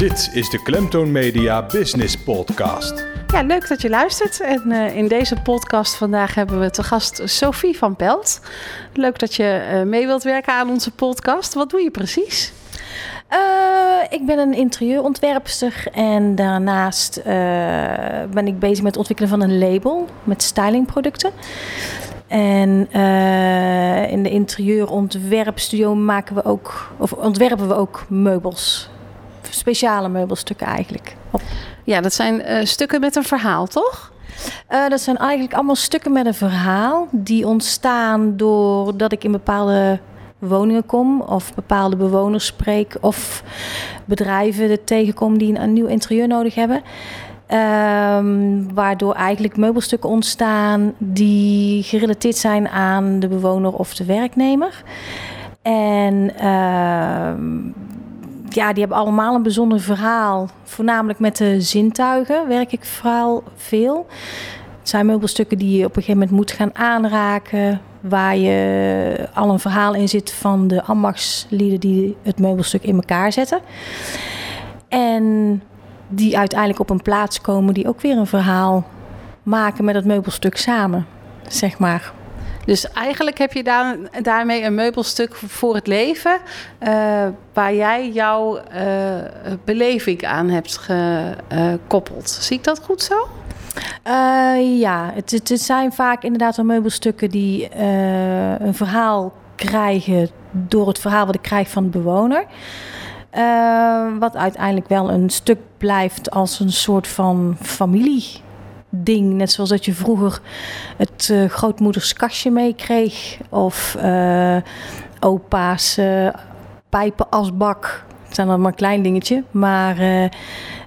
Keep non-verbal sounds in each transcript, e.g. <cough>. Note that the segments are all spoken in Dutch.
Dit is de Klemtoon Media Business Podcast. Ja, leuk dat je luistert. En uh, in deze podcast vandaag hebben we te gast Sophie van Pelt. Leuk dat je uh, mee wilt werken aan onze podcast. Wat doe je precies? Uh, ik ben een interieurontwerpster en daarnaast ben ik bezig met het ontwikkelen van een label met stylingproducten. En uh, in de interieurontwerpstudio maken we ook, of ontwerpen we ook meubels. Speciale meubelstukken eigenlijk. Ja, dat zijn uh, stukken met een verhaal, toch? Uh, dat zijn eigenlijk allemaal stukken met een verhaal. Die ontstaan doordat ik in bepaalde woningen kom. Of bepaalde bewoners spreek. Of bedrijven er tegenkom die een, een nieuw interieur nodig hebben. Um, waardoor eigenlijk meubelstukken ontstaan die gerelateerd zijn aan de bewoner of de werknemer. En uh, ja, die hebben allemaal een bijzonder verhaal. Voornamelijk met de zintuigen werk ik vooral veel. Het zijn meubelstukken die je op een gegeven moment moet gaan aanraken. Waar je al een verhaal in zit van de ambachtslieden die het meubelstuk in elkaar zetten. En die uiteindelijk op een plaats komen die ook weer een verhaal maken met het meubelstuk samen, zeg maar. Dus eigenlijk heb je daar, daarmee een meubelstuk voor het leven, uh, waar jij jouw uh, beleving aan hebt gekoppeld. Zie ik dat goed zo? Uh, ja, het, het, zijn vaak inderdaad wel meubelstukken die een verhaal krijgen door het verhaal wat ik krijg van de bewoner. Wat uiteindelijk wel een stuk blijft als een soort van familieding. Net zoals dat je vroeger het uh, grootmoeders kastje meekreeg. Of uh, opa's pijpenasbak. Het zijn dan maar een klein dingetje. Maar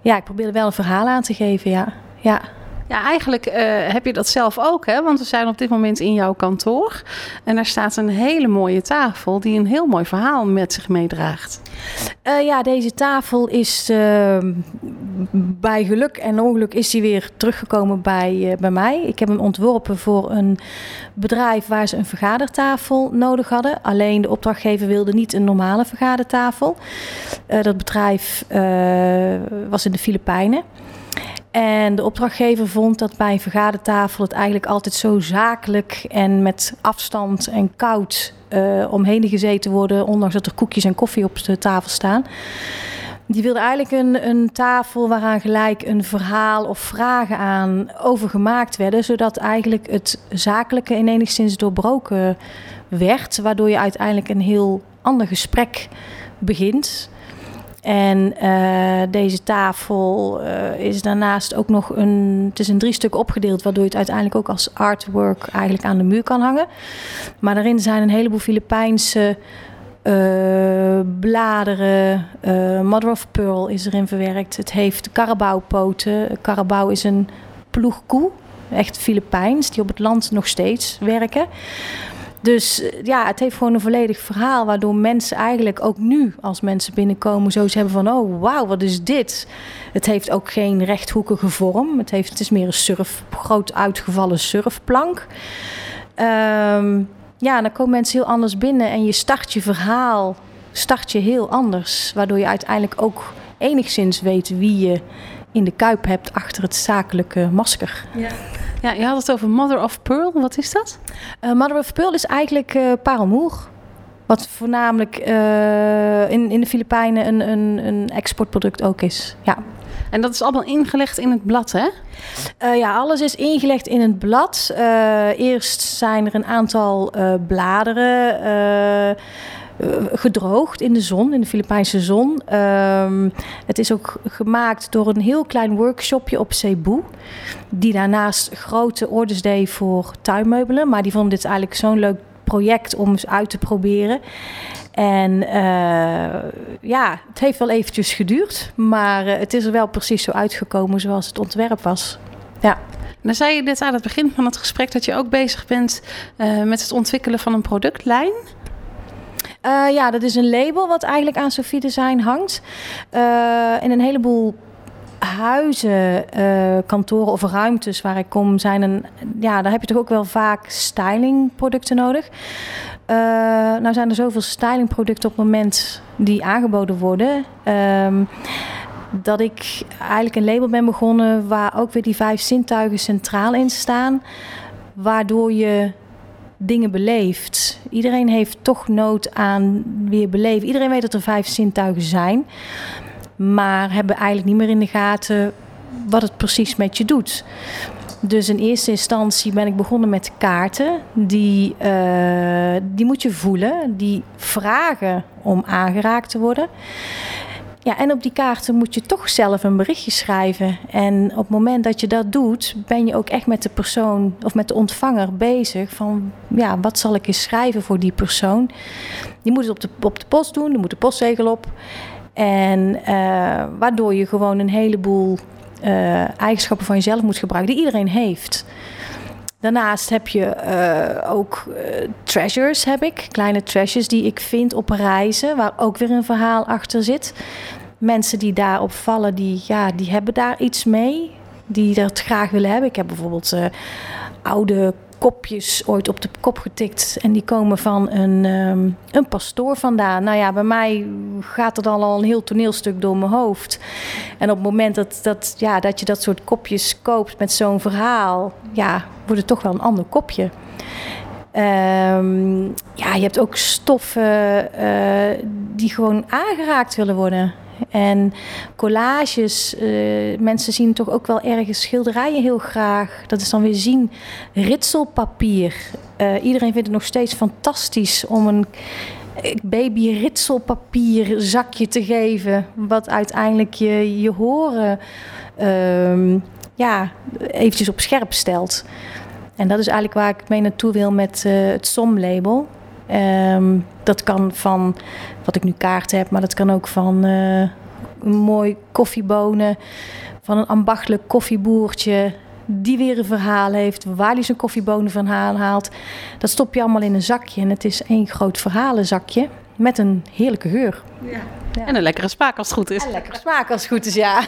ja, ik probeer er wel een verhaal aan te geven, ja. ja. Ja, eigenlijk uh, heb je dat zelf ook, hè? Want we zijn op dit moment in jouw kantoor. En daar staat een hele mooie tafel die een heel mooi verhaal met zich meedraagt. Uh, ja, deze tafel is uh, bij geluk en ongeluk is die weer teruggekomen bij, bij mij. Ik heb hem ontworpen voor een bedrijf waar ze een vergadertafel nodig hadden. Alleen de opdrachtgever wilde niet een normale vergadertafel. dat bedrijf was in de Filipijnen. En de opdrachtgever vond dat bij een vergadertafel het eigenlijk altijd zo zakelijk en met afstand en koud uh, omheen gezeten worden, ondanks dat er koekjes en koffie op de tafel staan. Die wilde eigenlijk een, een tafel waaraan gelijk een verhaal of vragen aan overgemaakt werden, zodat eigenlijk het zakelijke in enigszins doorbroken werd, waardoor je uiteindelijk een heel ander gesprek begint. En uh, deze tafel uh, is daarnaast ook nog een. Het is in drie stukken opgedeeld, waardoor je het uiteindelijk ook als artwork eigenlijk aan de muur kan hangen. Maar daarin zijn een heleboel Filipijnse uh, bladeren. Mother of Pearl is erin verwerkt. Het heeft karabouwpoten. Karabouw is een ploegkoe, echt Filipijns, die op het land nog steeds werken. Dus eh, ja, het heeft gewoon een volledig verhaal. Waardoor mensen eigenlijk ook nu, als mensen binnenkomen, zo hebben van: oh wauw, wat is dit? Het heeft ook geen rechthoekige vorm. Het, heeft, het is meer een surf, groot uitgevallen surfplank. Um, ja, dan komen mensen heel anders binnen en je start je verhaal start je heel anders. Waardoor je uiteindelijk ook enigszins weet wie je in de kuip hebt achter het zakelijke masker. Ja. Ja, je had het over Mother of Pearl. Wat is dat? Uh, Mother of Pearl is eigenlijk uh, parelmoer. Wat voornamelijk uh, in, in de Filipijnen een, een, een exportproduct ook is. Ja. En dat is allemaal ingelegd in het blad, hè? Uh, ja, alles is ingelegd in het blad. Uh, eerst zijn er een aantal uh, bladeren gedroogd in de zon, in de Filipijnse zon. Um, het is ook gemaakt door een heel klein workshopje op Cebu. Die daarnaast grote orders deed voor tuinmeubelen. Maar die vonden dit eigenlijk zo'n leuk project om eens uit te proberen. En uh, ja, het heeft wel eventjes geduurd. Maar uh, het is er wel precies zo uitgekomen zoals het ontwerp was. Ja. Dan zei je net aan het begin van het gesprek dat je ook bezig bent met het ontwikkelen van een productlijn. Uh, ja, dat is een label wat eigenlijk aan Sophie Design hangt. Uh, in een heleboel huizen, uh, kantoren of ruimtes waar ik kom, zijn een. Ja, daar heb je toch ook wel vaak stylingproducten nodig. Nou zijn er zoveel stylingproducten op het moment die aangeboden worden. Um, dat ik eigenlijk een label ben begonnen waar ook weer die vijf zintuigen centraal in staan. Waardoor je dingen beleeft. Iedereen heeft toch nood aan weer beleven. Iedereen weet dat er vijf zintuigen zijn. Maar hebben eigenlijk niet meer in de gaten wat het precies met je doet. Dus in eerste instantie ben ik begonnen met kaarten. Die, uh, die moet je voelen. Die vragen om aangeraakt te worden. Ja, en op die kaarten moet je toch zelf een berichtje schrijven. En op het moment dat je dat doet, ben je ook echt met de persoon of met de ontvanger bezig. Van ja, wat zal ik eens schrijven voor die persoon? Die moet het op de, op de post doen, er moet de postzegel op. En uh, waardoor je gewoon een heleboel uh, eigenschappen van jezelf moet gebruiken die iedereen heeft. Daarnaast heb je uh, ook treasures, heb ik. Kleine treasures die ik vind op reizen, waar ook weer een verhaal achter zit. Mensen die daarop vallen, die, ja, die hebben daar iets mee. Die dat graag willen hebben. Ik heb bijvoorbeeld uh, oude kopjes ooit op de kop getikt. En die komen van een, um, een pastoor vandaan. Nou ja, bij mij gaat er dan al een heel toneelstuk door mijn hoofd. En op het moment dat, dat, ja, dat je dat soort kopjes koopt met zo'n verhaal, ja, wordt het toch wel een ander kopje. Um, ja, je hebt ook stoffen uh, die gewoon aangeraakt willen worden. En collages, uh, mensen zien toch ook wel ergens schilderijen heel graag. Dat is dan weer zien. Ritselpapier. Uh, iedereen vindt het nog steeds fantastisch om een baby ritselpapier zakje te geven. Wat uiteindelijk je, je horen uh, ja, eventjes op scherp stelt. En dat is eigenlijk waar ik mee naartoe wil met het SOM-label. Um, dat kan van wat ik nu kaart heb, maar dat kan ook van uh, mooi koffiebonen, van een ambachtelijk koffieboertje die weer een verhaal heeft, waar hij zijn koffiebonen van haalt. Dat stop je allemaal in een zakje en het is één groot verhalenzakje met een heerlijke geur. Ja. Ja. En een lekkere smaak als het goed is. En lekkere smaak als het goed is, ja. <laughs>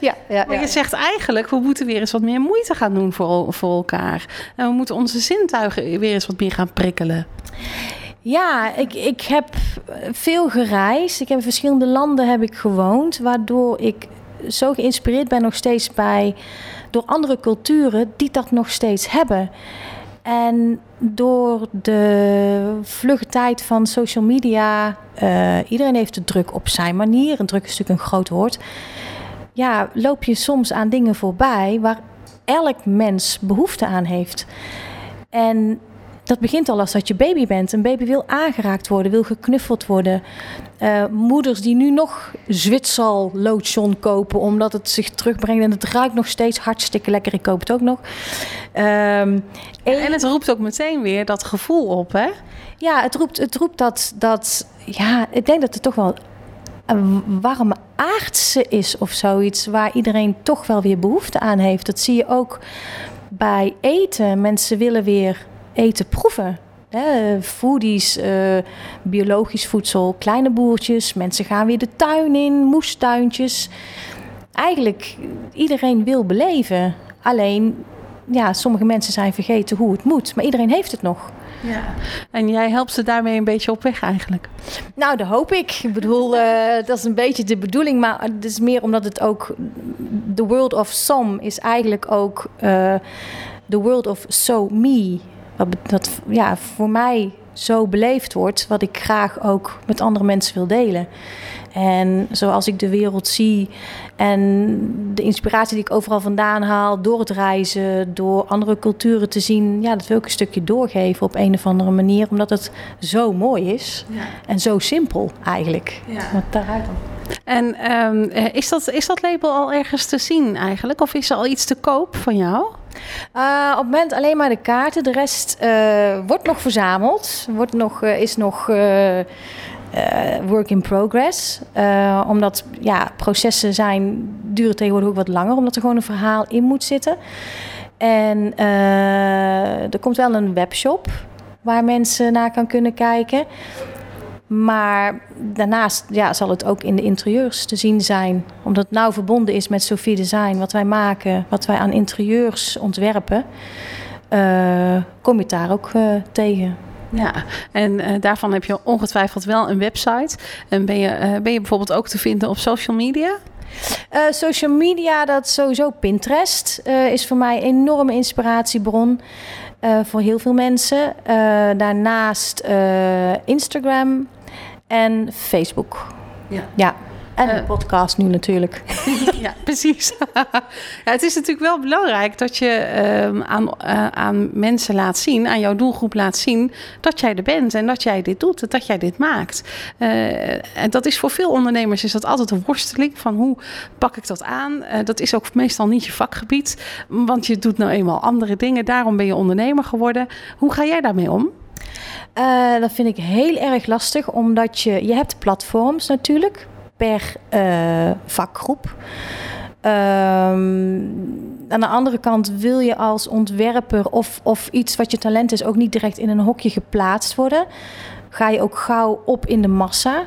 ja, ja maar je zegt eigenlijk, we moeten weer eens wat meer moeite gaan doen voor, voor elkaar. En we moeten onze zintuigen weer eens wat meer gaan prikkelen. Ja, ik, ik heb veel gereisd. Ik heb in verschillende landen heb ik gewoond. Waardoor ik zo geïnspireerd ben nog steeds bij... door andere culturen die dat nog steeds hebben. En door de vlugge tijd van social media, uh, iedereen heeft de druk op zijn manier. En druk is natuurlijk een groot woord. Ja, loop je soms aan dingen voorbij waar elk mens behoefte aan heeft. En dat begint al als dat je baby bent. Een baby wil aangeraakt worden, wil geknuffeld worden. Uh, moeders die nu nog Zwitsal lotion kopen omdat het zich terugbrengt en het ruikt nog steeds hartstikke lekker. Ik koop het ook nog. Um, en, en het roept ook meteen weer dat gevoel op, hè? Ja, het roept, het roept dat, dat. Ja, ik denk dat het toch wel een warme aardse is of zoiets waar iedereen toch wel weer behoefte aan heeft. Dat zie je ook bij eten. Mensen willen weer eten proeven. Hè, foodies, uh, biologisch voedsel, kleine boertjes. Mensen gaan weer de tuin in, moestuintjes. Eigenlijk, iedereen wil beleven. Alleen, ja, sommige mensen zijn vergeten hoe het moet. Maar iedereen heeft het nog. Ja. En jij helpt ze daarmee een beetje op weg eigenlijk? Nou, dat hoop ik. Ik bedoel, uh, dat is een beetje de bedoeling. Maar het is meer omdat het ook... The World of Some is eigenlijk ook... Uh, the World of So Me wat, dat ja, voor mij zo beleefd wordt, wat ik graag ook met andere mensen wil delen. En zoals ik de wereld zie en de inspiratie die ik overal vandaan haal door het reizen, door andere culturen te zien, ja, dat wil ik een stukje doorgeven op een of andere manier, omdat het zo mooi is ja. en zo simpel eigenlijk. Ja. Wat daaruit dan. En um, is, dat, is dat label al ergens te zien eigenlijk? Of is er al iets te koop van jou? Uh, op het moment alleen maar de kaarten. De rest uh, wordt nog verzameld. Wordt nog, uh, is nog work in progress. omdat ja, processen zijn, duren tegenwoordig ook wat langer. Omdat er gewoon een verhaal in moet zitten. En er komt wel een webshop waar mensen naar kan kunnen kijken. Maar daarnaast ja, zal het ook in de interieurs te zien zijn. Omdat het nauw verbonden is met Sophie Design. Wat wij maken, wat wij aan interieurs ontwerpen. Uh, kom je daar ook uh, tegen. Ja, en uh, daarvan heb je ongetwijfeld wel een website. En ben je, ben je bijvoorbeeld ook te vinden op social media? Uh, social media, dat sowieso Pinterest uh, is voor mij een enorme inspiratiebron uh, voor heel veel mensen. daarnaast Instagram en Facebook. Ja. ja. En een podcast nu natuurlijk. <laughs> ja, precies. ja, het is natuurlijk wel belangrijk dat je uh, aan, uh, aan mensen laat zien, aan jouw doelgroep laat zien, dat jij er bent en dat jij dit doet, dat jij dit maakt. Uh, en dat is voor veel ondernemers is dat altijd een worsteling van hoe pak ik dat aan. dat is ook meestal niet je vakgebied, want je doet nou eenmaal andere dingen. Daarom ben je ondernemer geworden. Hoe ga jij daarmee om? Uh, dat vind ik heel erg lastig, omdat je, je hebt platforms natuurlijk per uh, vakgroep. Um, aan de andere kant wil je als ontwerper of, of iets wat je talent is ook niet direct in een hokje geplaatst worden. Ga je ook gauw op in de massa.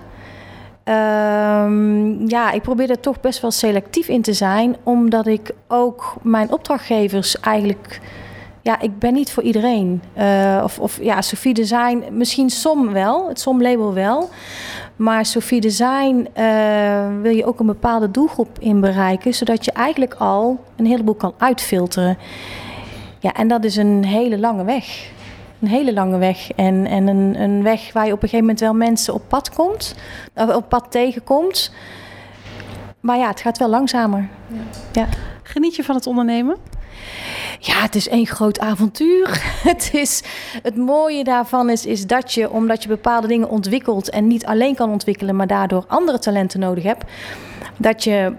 Um, ja, ik probeer er toch best wel selectief in te zijn, omdat ik ook mijn opdrachtgevers eigenlijk ja, ik ben niet voor iedereen. Uh, of, of ja, Sophie Design, misschien som wel, het som-label wel. Maar Sophie Design uh, wil je ook een bepaalde doelgroep in bereiken, zodat je eigenlijk al een heleboel kan uitfilteren. Ja, en dat is een hele lange weg. Een hele lange weg. En, en een, een weg waar je op een gegeven moment wel mensen op pad komt, op pad tegenkomt. Maar ja, het gaat wel langzamer. Ja. ja. Geniet je van het ondernemen? Ja, het is één groot avontuur. <laughs> Het, is, het mooie daarvan is, is dat je, omdat je bepaalde dingen ontwikkelt en niet alleen kan ontwikkelen, maar daardoor andere talenten nodig hebt, dat je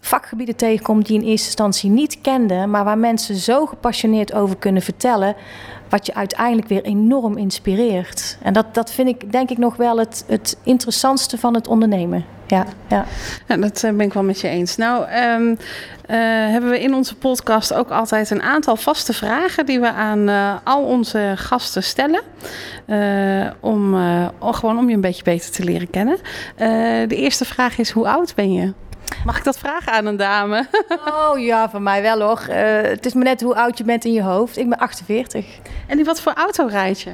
vakgebieden tegenkomt die in eerste instantie niet kende, maar waar mensen zo gepassioneerd over kunnen vertellen, wat je uiteindelijk weer enorm inspireert. En dat, dat vind ik denk ik nog wel het, het interessantste van het ondernemen. Ja, ja. ja dat eh, ben ik wel met je eens. Nou, um, uh, hebben we in onze podcast ook altijd een aantal vaste vragen die we aan uh, al onze gasten stellen. Uh, om, gewoon om je een beetje beter te leren kennen. de eerste vraag is: hoe oud ben je? Mag ik dat vragen aan een dame? <laughs> Oh ja, van mij wel hoor. Het is maar net hoe oud je bent in je hoofd. Ik ben 48. En in wat voor auto rijd je?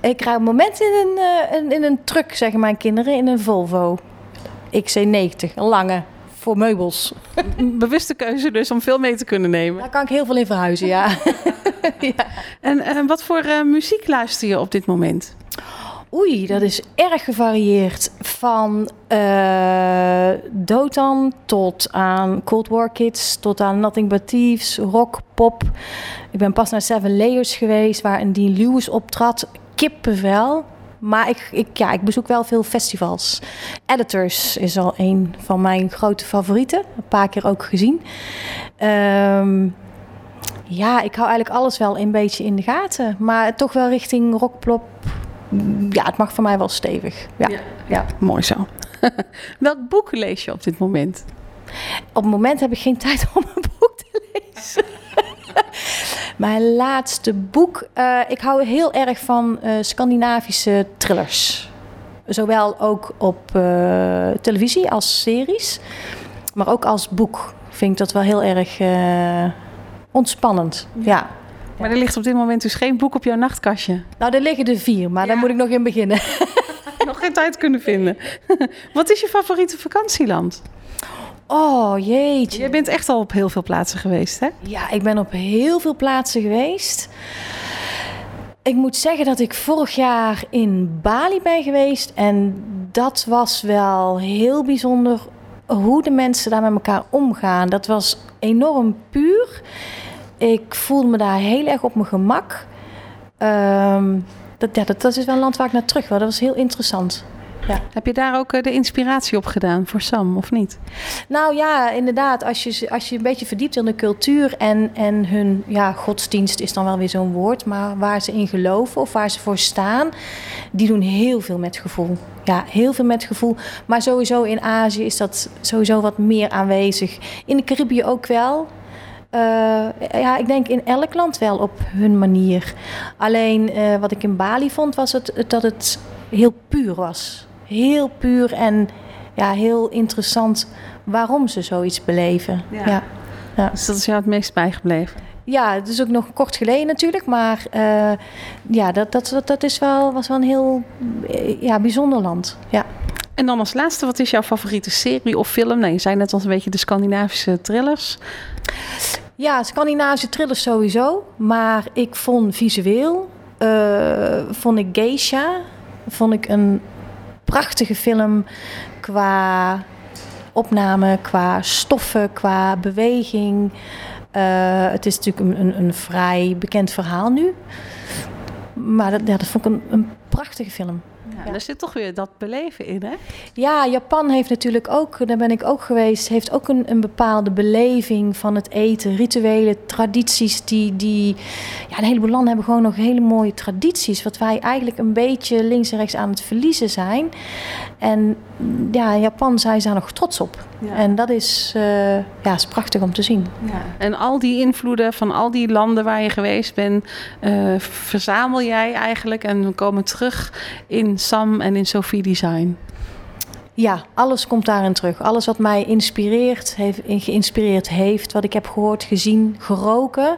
Ik rijd op het moment in een, in een truck, zeggen mijn kinderen, in een Volvo. XC90, een lange, voor meubels. Bewuste keuze dus om veel mee te kunnen nemen. Daar kan ik heel veel in verhuizen, ja. <laughs> ja. En uh, wat voor muziek luister je op dit moment? Oei, dat is erg gevarieerd. Van uh, Dotan tot aan Cold War Kids, tot aan Nothing But Thieves, rock, pop. Ik ben pas naar Seven Layers geweest, waar een Dean Lewis optrad. Kippenvel. Maar ik, ik, ja, ik bezoek wel veel festivals. Editors is al een van mijn grote favorieten. Een paar keer ook gezien. Um, ja, ik hou eigenlijk alles wel een beetje in de gaten. Maar toch wel richting rockplop, ja, het mag voor mij wel stevig. Ja, ja. mooi zo. <laughs> Welk boek lees je op dit moment? Op het moment heb ik geen tijd om een boek te lezen. <laughs> Mijn laatste boek. Uh, ik hou heel erg van uh, Scandinavische thrillers. Zowel ook op uh, televisie als series. Maar ook als boek vind ik dat wel heel erg ontspannend. Ja. Maar er ligt op dit moment dus geen boek op jouw nachtkastje. Nou, er liggen er vier, maar daar moet ik nog in beginnen. <laughs> nog geen tijd kunnen vinden. <laughs> Wat is je favoriete vakantieland? Oh jeetje. Je bent echt al op heel veel plaatsen geweest, hè? Ja, ik ben op heel veel plaatsen geweest. Ik moet zeggen dat ik vorig jaar in Bali ben geweest. En dat was wel heel bijzonder hoe de mensen daar met elkaar omgaan. Dat was enorm puur. Ik voelde me daar heel erg op mijn gemak. Ehm, dat, ja, dat, dat, is wel een land waar ik naar terug wil. Dat was heel interessant. Ja. Heb je daar ook eh, de inspiratie op gedaan voor Sam, of niet? Nou ja, inderdaad. Als je, als je een beetje verdiept in de cultuur en, en hun ja, godsdienst is dan wel weer zo'n woord, maar waar ze in geloven of waar ze voor staan, die doen heel veel met gevoel. Ja, heel veel met gevoel. Maar sowieso in Azië is dat sowieso wat meer aanwezig. In de Caribië ook wel. Uh, ja, ik denk in elk land wel op hun manier. Alleen uh, wat ik in Bali vond, was het, dat het heel puur was. Heel puur en ja, heel interessant waarom ze zoiets beleven. Ja. ja. Dus dat is jou het meest bijgebleven? Ja, het is ook nog kort geleden natuurlijk, maar uh, ja, dat, dat, dat, dat is wel, was wel een heel ja, bijzonder land. Ja. En dan als laatste, wat is jouw favoriete serie of film? Nou, je zei net al een beetje de Scandinavische thrillers. Ja, Scandinavische thrillers sowieso. Maar ik vond visueel, uh, vond ik Geisha, vond ik een prachtige film qua opname, qua stoffen, qua beweging. Uh, het is natuurlijk een, een, vrij bekend verhaal nu. Maar dat, ja, dat vond ik een prachtige film. Ja, Er zit toch weer dat beleven in, hè? Ja, Japan heeft natuurlijk ook, daar ben ik ook geweest, heeft ook een, een bepaalde beleving van het eten, rituelen, tradities. Die, die, ja, een heleboel landen hebben gewoon nog hele mooie tradities, wat wij eigenlijk een beetje links en rechts aan het verliezen zijn. En ja, in Japan zijn ze daar nog trots op. Ja. En dat is, uh, ja, is prachtig om te zien. Ja. En al die invloeden van al die landen waar je geweest bent, uh, verzamel jij eigenlijk en we komen terug in Sam en in Sophie Design. Ja, alles komt daarin terug. Alles wat mij inspireert, heeft, geïnspireerd heeft, wat ik heb gehoord, gezien, geroken.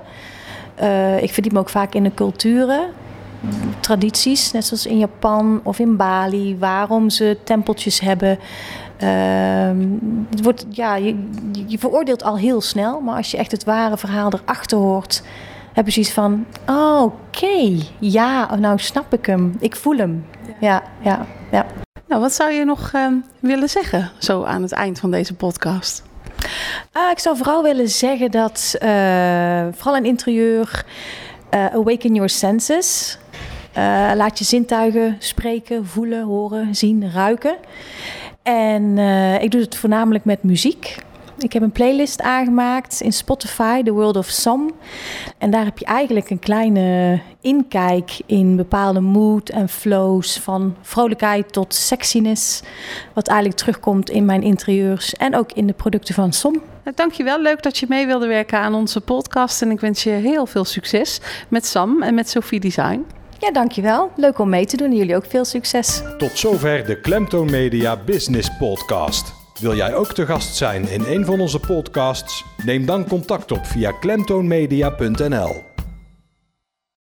Uh, ik verdiep me ook vaak in de culturen tradities, net zoals in Japan of in Bali, waarom ze tempeltjes hebben. Uh, het wordt, ja, je, veroordeelt al heel snel, maar als je echt het ware verhaal erachter hoort, heb je zoiets van: oh, oké, ja, nou snap ik hem, ik voel hem. Ja, ja, ja. Nou, wat zou je nog uh, willen zeggen zo aan het eind van deze podcast? Uh, ik zou vooral willen zeggen dat, uh, vooral in interieur, uh, awaken your senses. Uh, laat je zintuigen spreken, voelen, horen, zien, ruiken. En ik doe het voornamelijk met muziek. Ik heb een playlist aangemaakt in Spotify, The World of Sam. En daar heb je eigenlijk een kleine inkijk in bepaalde mood en flows. Van vrolijkheid tot sexiness. Wat eigenlijk terugkomt in mijn interieurs en ook in de producten van Som. Dankjewel, leuk dat je mee wilde werken aan onze podcast. En ik wens je heel veel succes met Sam en met Sophie Design. Ja, dankjewel. Leuk om mee te doen. Jullie ook veel succes. Tot zover de Klemtoon Media Business Podcast. Wil jij ook te gast zijn in een van onze podcasts? Neem dan contact op via klemtoonmedia.nl.